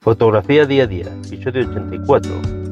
Fotografía día a día, episodio 84.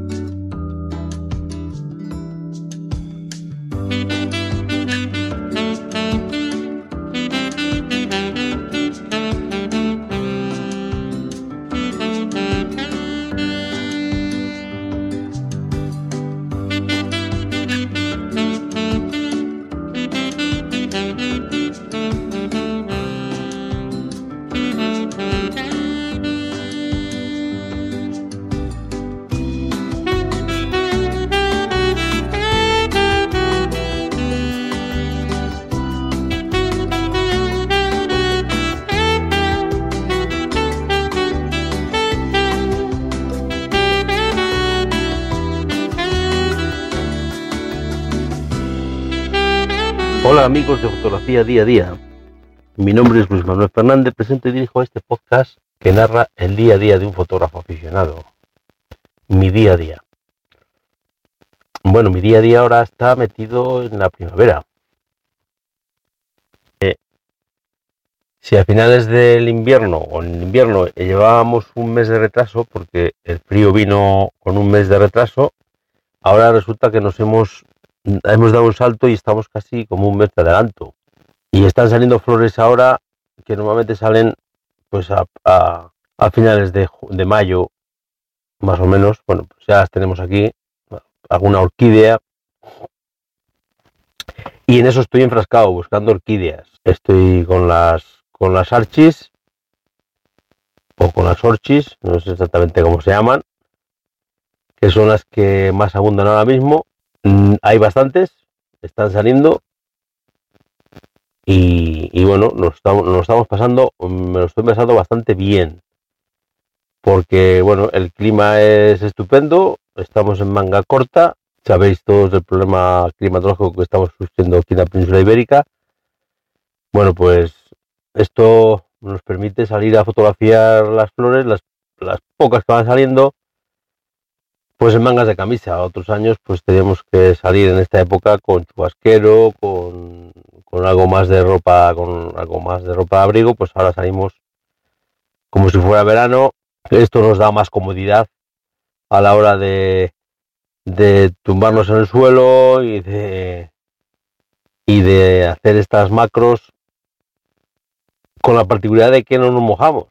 Hola amigos de Fotografía Día a Día. Mi nombre es Luis Manuel Fernández, presento y dirijo este podcast que narra el día a día de un fotógrafo aficionado. Mi día a día. Bueno, mi día a día ahora está metido en la primavera. Eh, si a finales del invierno o en el invierno llevábamos un mes de retraso porque el frío vino con un mes de retraso, ahora resulta que nos hemos hemos dado un salto y estamos casi como un mes de adelanto. Y están saliendo flores ahora que normalmente salen pues a, finales de, de, mayo, más o menos. Bueno, pues ya las tenemos aquí, alguna orquídea. Y en eso estoy enfrascado, buscando orquídeas. Estoy con las con las archis o con las orchis, no sé exactamente cómo se llaman, que son las que más abundan ahora mismo hay bastantes, están saliendo y, bueno, nos estamos, estamos pasando, me lo estoy pasando bastante bien. Porque bueno, el clima es estupendo, estamos en manga corta, sabéis todos el problema climatológico que estamos sufriendo aquí en la península ibérica. Bueno, pues esto nos permite salir a fotografiar las flores, las, las pocas que van saliendo, pues en mangas de camisa. Otros años pues teníamos que salir en esta época con chubasquero, con, algo más de ropa, con algo más de ropa de abrigo, pues ahora salimos como si fuera verano. Esto nos da más comodidad a la hora de, de tumbarnos en el suelo y de, y de hacer estas macros con la particularidad de que no nos mojamos.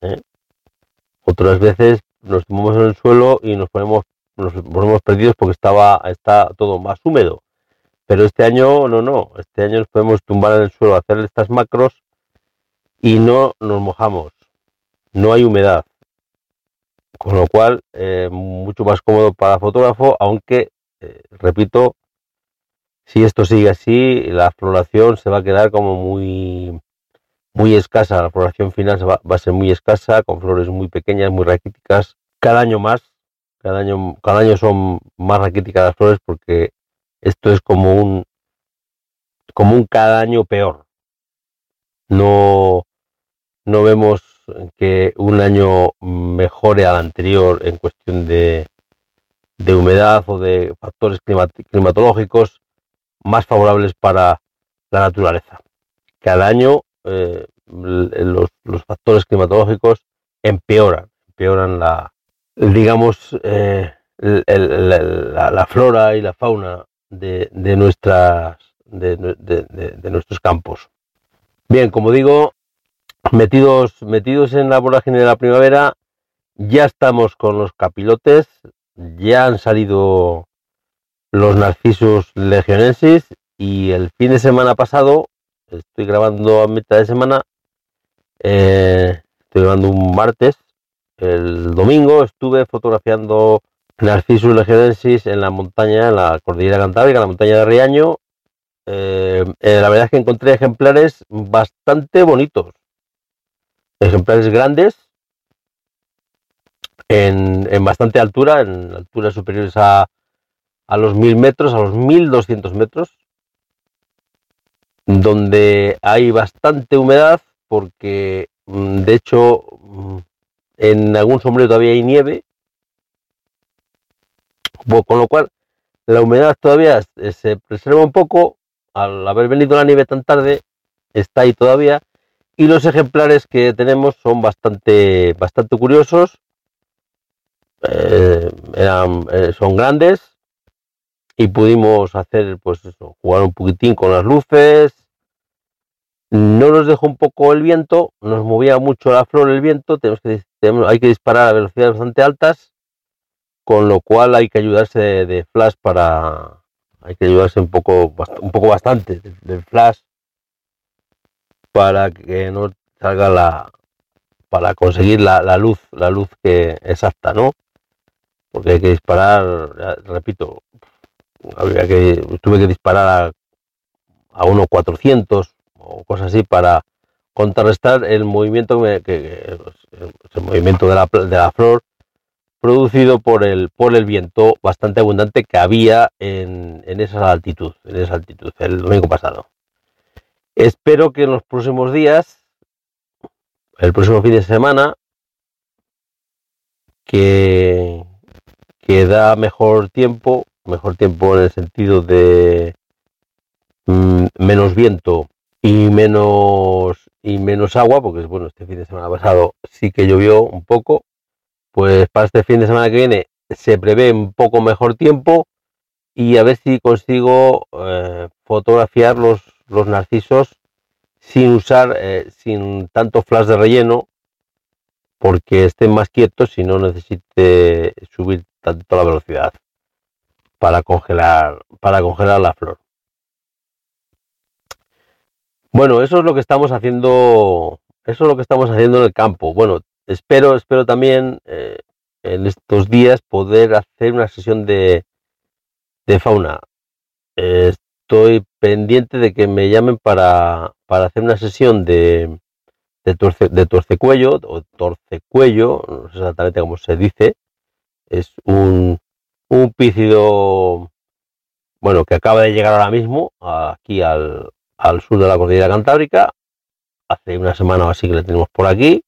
¿eh? Otras veces nos tumbamos en el suelo y nos ponemos, nos ponemos perdidos porque estaba, está todo más húmedo. Pero este año no, no. Este año nos podemos tumbar en el suelo, hacer estas macros y no nos mojamos. No hay humedad. Con lo cual, eh, mucho más cómodo para fotógrafo, aunque, eh, repito, si esto sigue así, la floración se va a quedar como muy muy escasa, la floración final va, a ser muy escasa, con flores muy pequeñas, muy raquíticas, cada año más, cada año, cada año son más raquíticas las flores porque esto es como un, como un cada año peor. No, no vemos que un año mejore al anterior en cuestión de, de humedad o de factores climatológicos más favorables para la naturaleza. Cada año eh, los, factores climatológicos empeoran, empeoran la, digamos, eh, la, flora y la fauna de, de nuestras, de, de, nuestros campos. Bien, como digo, metidos, metidos en la vorágine de la primavera, ya estamos con los capilotes, ya han salido los narcisos legionensis y el fin de semana pasado estoy grabando a mitad de semana. Eh, estoy grabando un martes. El domingo estuve fotografiando Narcissus legionensis en la montaña, en la cordillera cantábrica, en la montaña de Riaño. Eh, eh, la verdad es que encontré ejemplares bastante bonitos. Ejemplares grandes, en, en bastante altura, en alturas superiores a, a los 1000 metros, a los 1200 metros, donde hay bastante humedad porque mm, de hecho mm, en algún sombrero todavía hay nieve, con lo cual la humedad todavía se preserva un poco, al haber venido la nieve tan tarde, está ahí todavía, y los ejemplares que tenemos son bastante, bastante curiosos, eh, eh, son grandes, y pudimos hacer, pues eso, jugar un poquitín con las luces. No nos dejó un poco el viento, nos movía mucho la flor el viento, tenemos que, hay que disparar a velocidades bastante altas, con lo cual hay que ayudarse de, flash para, hay que ayudarse un poco, un poco bastante del flash para que no salga la, para conseguir la, la luz, la luz que exacta, ¿no? Porque hay que disparar, repito, había que, tuve que disparar a, a unos 400 o cosas así para contrarrestar el movimiento que, el movimiento de la, de la flor producido por el por el viento bastante abundante que había en, en esa altitud en esa altitud el domingo pasado. Espero que en los próximos días el próximo fin de semana que, que da mejor tiempo mejor tiempo en el sentido de mm, menos viento y menos y menos agua, porque bueno, este fin de semana pasado sí que llovió un poco, pues para este fin de semana que viene se prevé un poco mejor tiempo y a ver si consigo eh, fotografiar los, los narcisos sin usar, eh, sin tanto flash de relleno, porque estén más quietos y no necesite subir tanto la velocidad para congelar, para congelar la flor. Bueno, eso es lo que estamos haciendo, eso es lo que estamos haciendo en el campo. Bueno, espero, espero también eh, en estos días poder hacer una sesión de, de fauna. estoy pendiente de que me llamen para, para hacer una sesión de, de, torce, de torcecuello o torcecuello, no sé exactamente cómo se dice. Es un, un pícido, bueno, que acaba de llegar ahora mismo aquí al, al sur de la cordillera cantábrica. Hace una semana o así que le tenemos por aquí,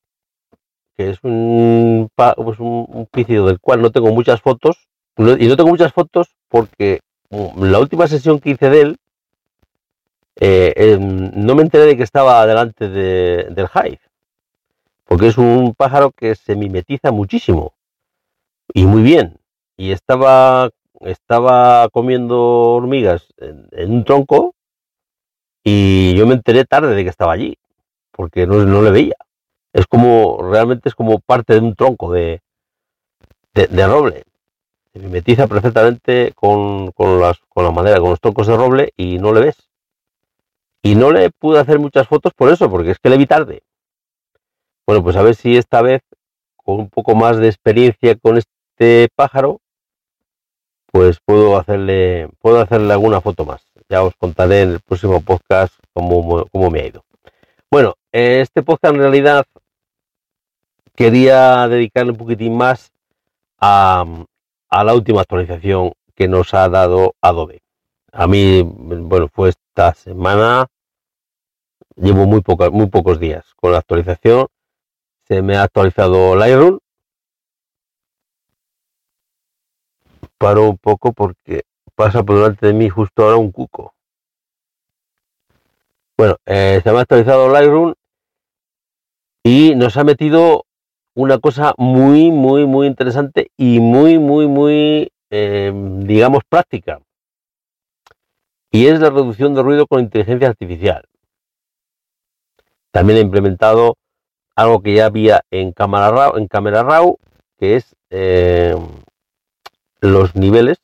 que es un, pues un, pícido del cual no tengo muchas fotos. Y no tengo muchas fotos porque mm, la última sesión que hice de él, eh, em, no me enteré de que estaba delante de, del hive, porque es un pájaro que se mimetiza muchísimo y muy bien y estaba, estaba comiendo hormigas en, un tronco y yo me enteré tarde de que estaba allí, porque no, no le veía. Es como, realmente es como parte de un tronco de, de, roble. Se mimetiza perfectamente con, con, las, con la madera, con los troncos de roble y no le ves. Y no le pude hacer muchas fotos por eso, porque es que le vi tarde. Bueno, pues a ver si esta vez, con un poco más de experiencia con este pájaro, pues puedo hacerle, puedo hacerle alguna foto más. Ya os contaré en el próximo podcast cómo, cómo me ha ido. Bueno, este podcast en realidad quería dedicarle un poquitín más a, a la última actualización que nos ha dado Adobe. A mí, bueno, fue esta semana, llevo muy, muy pocos días con la actualización. Se me ha actualizado Lightroom paro un poco porque pasa por delante de mí justo ahora un cuco. Bueno, eh, se me ha actualizado Lightroom y nos ha metido una cosa muy, muy, muy interesante y muy, muy, muy, eh, digamos, práctica. Y es la reducción de ruido con inteligencia artificial. También he implementado algo que ya había en cámara RAW, en cámara RAW que es eh, los niveles,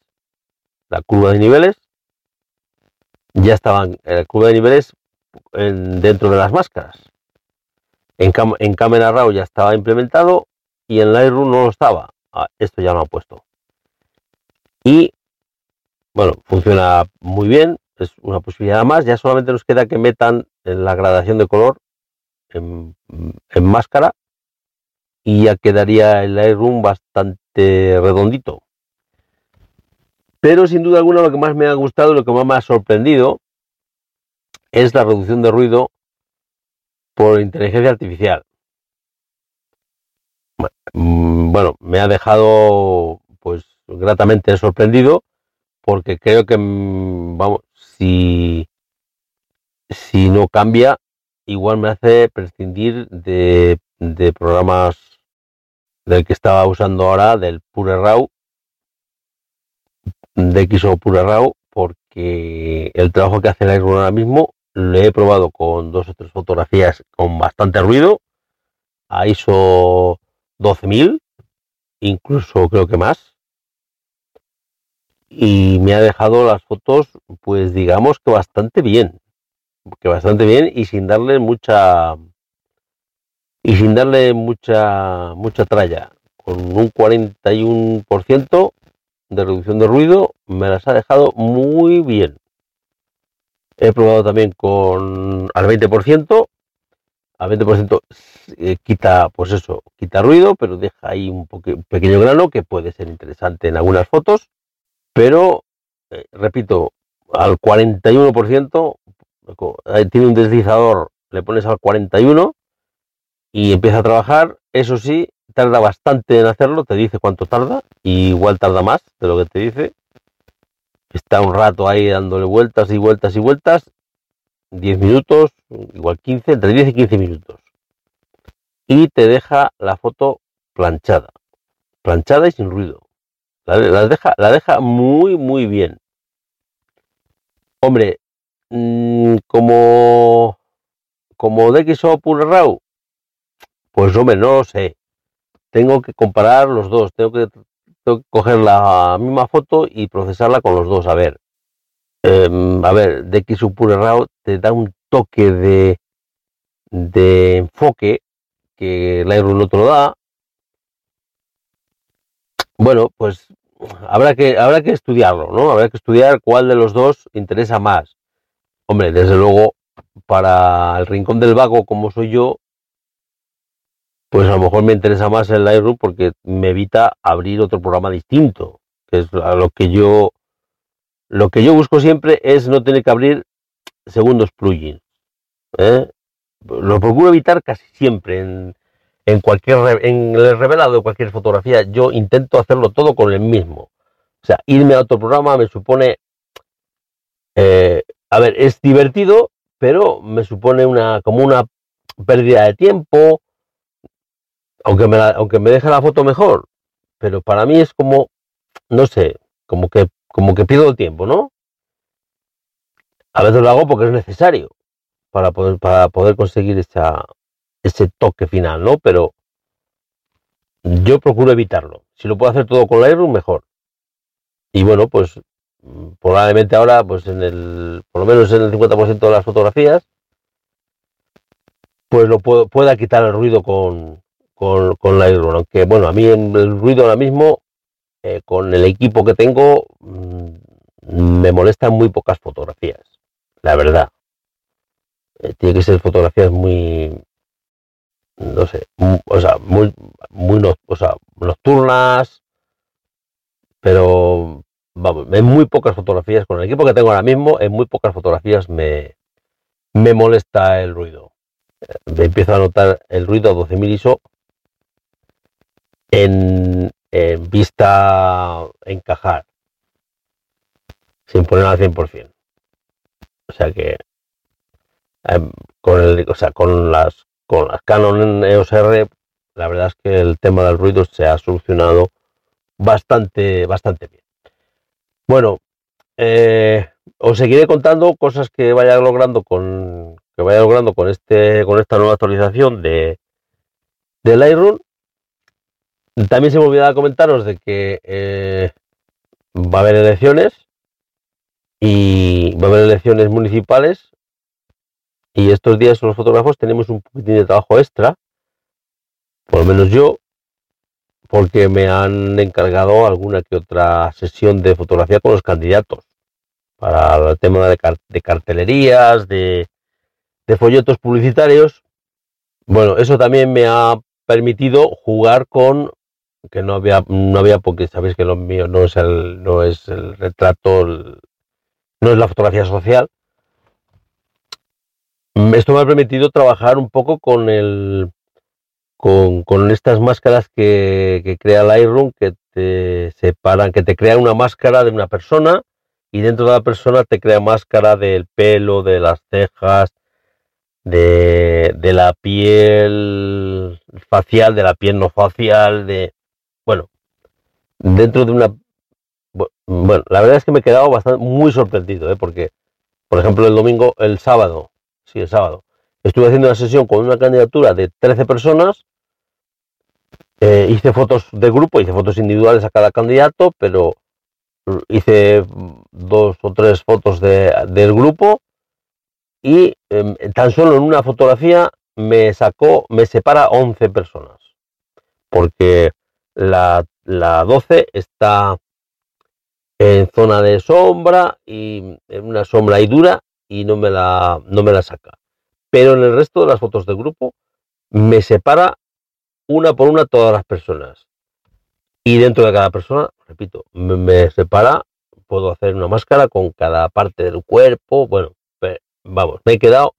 la curva de niveles, ya estaban en la curva de niveles dentro de las máscaras. En, en Camera Raw ya estaba implementado y en Lightroom no lo estaba. Ah, esto ya lo han puesto. Y bueno, funciona muy bien, es una posibilidad más. Ya solamente nos queda que metan la gradación de color en, en máscara y ya quedaría el Lightroom bastante redondito. Pero sin duda alguna lo que más me ha gustado, lo que más me ha sorprendido, es la reducción de ruido por inteligencia artificial. Mm, bueno, me ha dejado pues gratamente sorprendido porque creo que mm, vamos, si si no cambia, igual me hace prescindir de, de programas del que estaba usando ahora, del Pure Raw, de XO Pure Raw, porque el trabajo que hace el Lightroom ahora mismo lo he probado con dos o tres fotografías con bastante ruido, a ISO 12000, incluso creo que más, y me ha dejado las fotos, pues digamos que bastante bien que bastante bien y sin darle mucha y sin darle mucha mucha tralla con un 41% de reducción de ruido me las ha dejado muy bien he probado también con al 20% al 20% eh, quita pues eso quita ruido pero deja ahí un, pequeño grano que puede ser interesante en algunas fotos pero eh, repito al 41% tiene un deslizador, le pones al 41 y empieza a trabajar. Eso sí, tarda bastante en hacerlo, te dice cuánto tarda, y igual tarda más de lo que te dice. Está un rato ahí dándole vueltas y vueltas y vueltas, 10 minutos, igual 15, entre 10 y 15 minutos. Y te deja la foto planchada, planchada y sin ruido. La, deja, la deja muy, muy bien. Hombre, Mm, como como DxO Pure RAW, pues hombre, no lo sé. Tengo que comparar los dos, tengo que, coger la misma foto y procesarla con los dos. A ver, em, a ver, DxO Pure RAW te da un toque de, de enfoque que Lightroom no te lo da. Bueno, pues habrá que, habrá que estudiarlo, ¿no? Habrá que estudiar cuál de los dos interesa más. Hombre, desde luego, para el rincón del vago como soy yo, pues a lo mejor me interesa más el Lightroom porque me evita abrir otro programa distinto, que es lo que yo lo que yo busco siempre es no tener que abrir segundos plugins. ¿eh? Lo procuro evitar casi siempre en, en cualquier en el revelado de cualquier fotografía. Yo intento hacerlo todo con el mismo. O sea, irme a otro programa me supone eh, a ver, es divertido, pero me supone una como una pérdida de tiempo, aunque me, aunque me deje la foto mejor, pero para mí es como, no sé, como que, como que pierdo el tiempo, ¿no? A veces lo hago porque es necesario para poder, para poder conseguir ese toque final, ¿no? Pero yo procuro evitarlo. Si lo puedo hacer todo con Lightroom, mejor. Y bueno, pues probablemente ahora, pues en el, por lo menos en el 50% de las fotografías, pues lo puedo, pueda quitar el ruido con, con, con Lightroom. Aunque bueno, a mí el ruido ahora mismo, eh, con el equipo que tengo, mm, me molestan muy pocas fotografías, la verdad. Eh, tiene que ser fotografías muy, no sé, o sea, muy, muy nocturnas, pero vamos, en muy pocas fotografías, con el equipo que tengo ahora mismo, en muy pocas fotografías me, me molesta el ruido. Me empiezo a notar el ruido a 12.000 ISO en, vista encajar, sin poner al 100%. O sea que em, con, el, o sea, con las con las Canon EOS R, la verdad es que el tema del ruido se ha solucionado bastante, bastante bien. Bueno, eh, os seguiré contando cosas que vaya logrando con que vaya logrando con este con esta nueva actualización de, de Lightroom. También se me olvidaba comentaros de que eh, va a haber elecciones y va a haber elecciones municipales y estos días los fotógrafos tenemos un poquitín de trabajo extra, por lo menos yo, porque me han encargado alguna que otra sesión de fotografía con los candidatos para el tema de, cartelerías, de, folletos publicitarios. Bueno, eso también me ha permitido jugar con que no había no había porque sabéis que lo mío no es el no es el retrato no es la fotografía social. Esto me ha permitido trabajar un poco con el con, estas máscaras que, que crea Lightroom que te separan que te crea una máscara de una persona y dentro de la persona te crea máscara del pelo de las cejas de, de la piel facial de la piel no facial de dentro de una... Bueno, la verdad es que me he quedado bastante, muy sorprendido, ¿eh? porque, por ejemplo, el domingo, el sábado, sí, el sábado, estuve haciendo una sesión con una candidatura de 13 personas, eh, hice fotos de grupo, hice fotos individuales a cada candidato, pero hice dos o tres fotos de, del grupo y em, tan solo en una fotografía me sacó, me separa 11 personas, porque la, la 12 está en zona de sombra y en una sombra y dura y no me la, no me la saca. Pero en el resto de las fotos del grupo me separa una por una todas las personas. Y dentro de cada persona, repito, me, separa, puedo hacer una máscara con cada parte del cuerpo. Bueno, vamos, me he quedado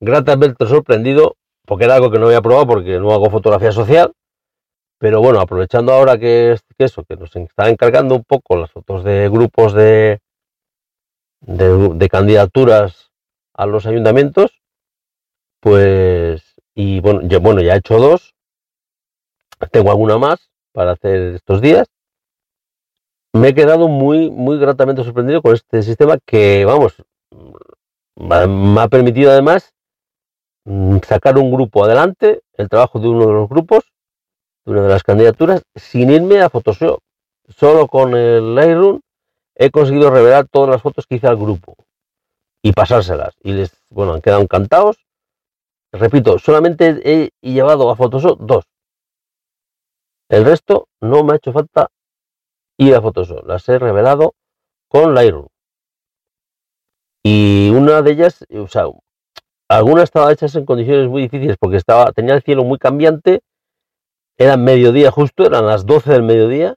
gratamente sorprendido porque era algo que no había probado porque no hago fotografía social pero bueno, aprovechando ahora que, eso, que nos está encargando un poco las fotos de grupos de, de, candidaturas a los ayuntamientos, pues, y bueno, yo, bueno, ya he hecho dos, tengo alguna más para hacer estos días. Me he quedado muy, muy gratamente sorprendido con este sistema que, vamos, me ha permitido además mm, sacar un grupo adelante, el trabajo de uno de los grupos, una de las candidaturas sin irme a Photoshop. Solo con el Lightroom he conseguido revelar todas las fotos que hice al grupo y pasárselas. Y les, bueno, han quedado encantados. Repito, solamente he llevado a Photoshop dos. El resto no me ha hecho falta ir a Photoshop. Las he revelado con Lightroom. Y una de ellas, o sea, algunas estaban hechas en condiciones muy difíciles porque estaba, tenía el cielo muy cambiante era mediodía justo, eran las 12 del mediodía,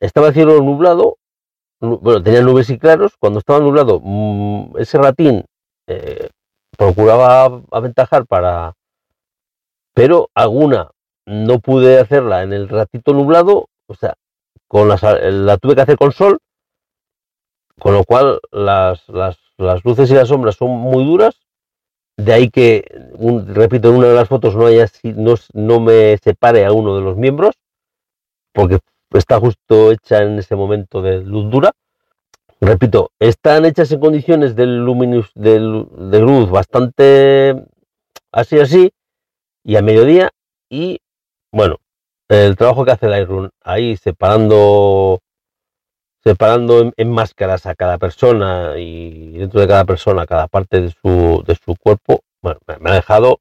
estaba el cielo nublado, bueno, tenía nubes y claros, cuando estaba nublado, mm, ese ratín eh, procuraba aventajar para... Pero alguna no pude hacerla en el ratito nublado, o sea, con las, la tuve que hacer con sol, con lo cual las, las, las luces y las sombras son muy duras de ahí que, repito, en una de las fotos no, haya, no, no me separe a uno de los miembros, porque está justo hecha en ese momento de luz dura. Repito, están hechas en condiciones de, luminous, de, luz bastante así así, y a mediodía, y bueno, el trabajo que hace Lightroom ahí separando separando en, máscaras a cada persona y dentro de cada persona cada parte de su, de su cuerpo, bueno, me, ha dejado,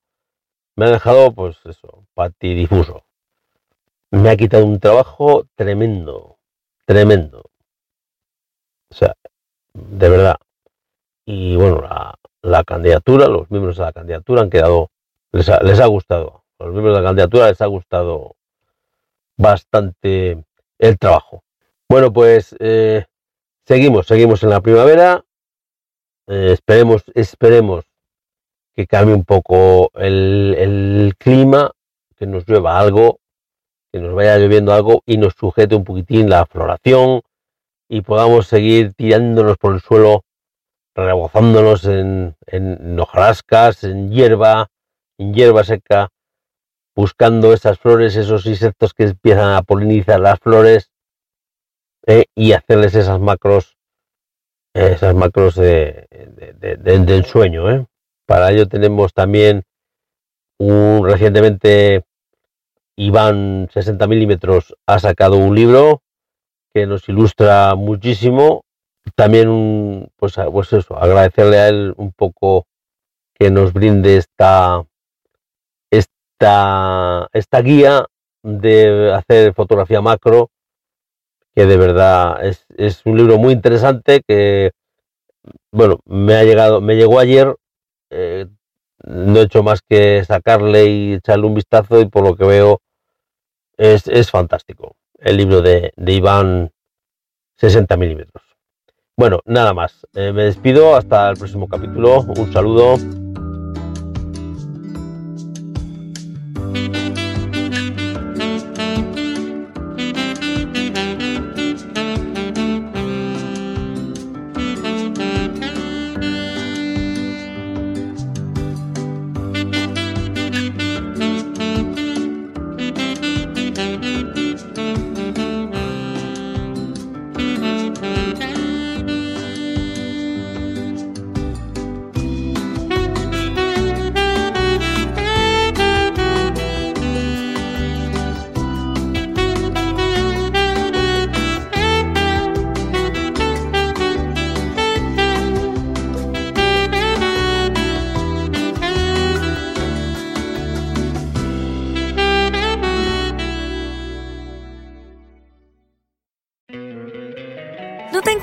me ha dejado, pues eso, patidifuso. Me ha quitado un trabajo tremendo, tremendo. O sea, de verdad. Y bueno, la, la candidatura, los miembros de la candidatura han quedado, les ha, les ha gustado. Los miembros de la candidatura les ha gustado bastante el trabajo. Bueno, pues eh, seguimos, seguimos en la primavera. Eh, esperemos, esperemos que cambie un poco el, clima, que nos llueva algo, que nos vaya lloviendo algo y nos sujete un poquitín la floración y podamos seguir tirándonos por el suelo, rebozándonos en, en hojarascas, en hierba, en hierba seca, buscando esas flores, esos insectos que empiezan a polinizar las flores eh, y hacerles esas macros, esas macros de, del sueño. ¿eh? Para ello tenemos también un recientemente Iván 60 milímetros ha sacado un libro que nos ilustra muchísimo. También pues, pues eso, agradecerle a él un poco que nos brinde esta, esta, esta guía de hacer fotografía macro que de verdad es, es, un libro muy interesante que, bueno, me ha llegado, me llegó ayer, eh, no he hecho más que sacarle y echarle un vistazo y por lo que veo es, es fantástico. El libro de, de Iván 60 milímetros. Bueno, nada más. Eh, me despido hasta el próximo capítulo. Un saludo.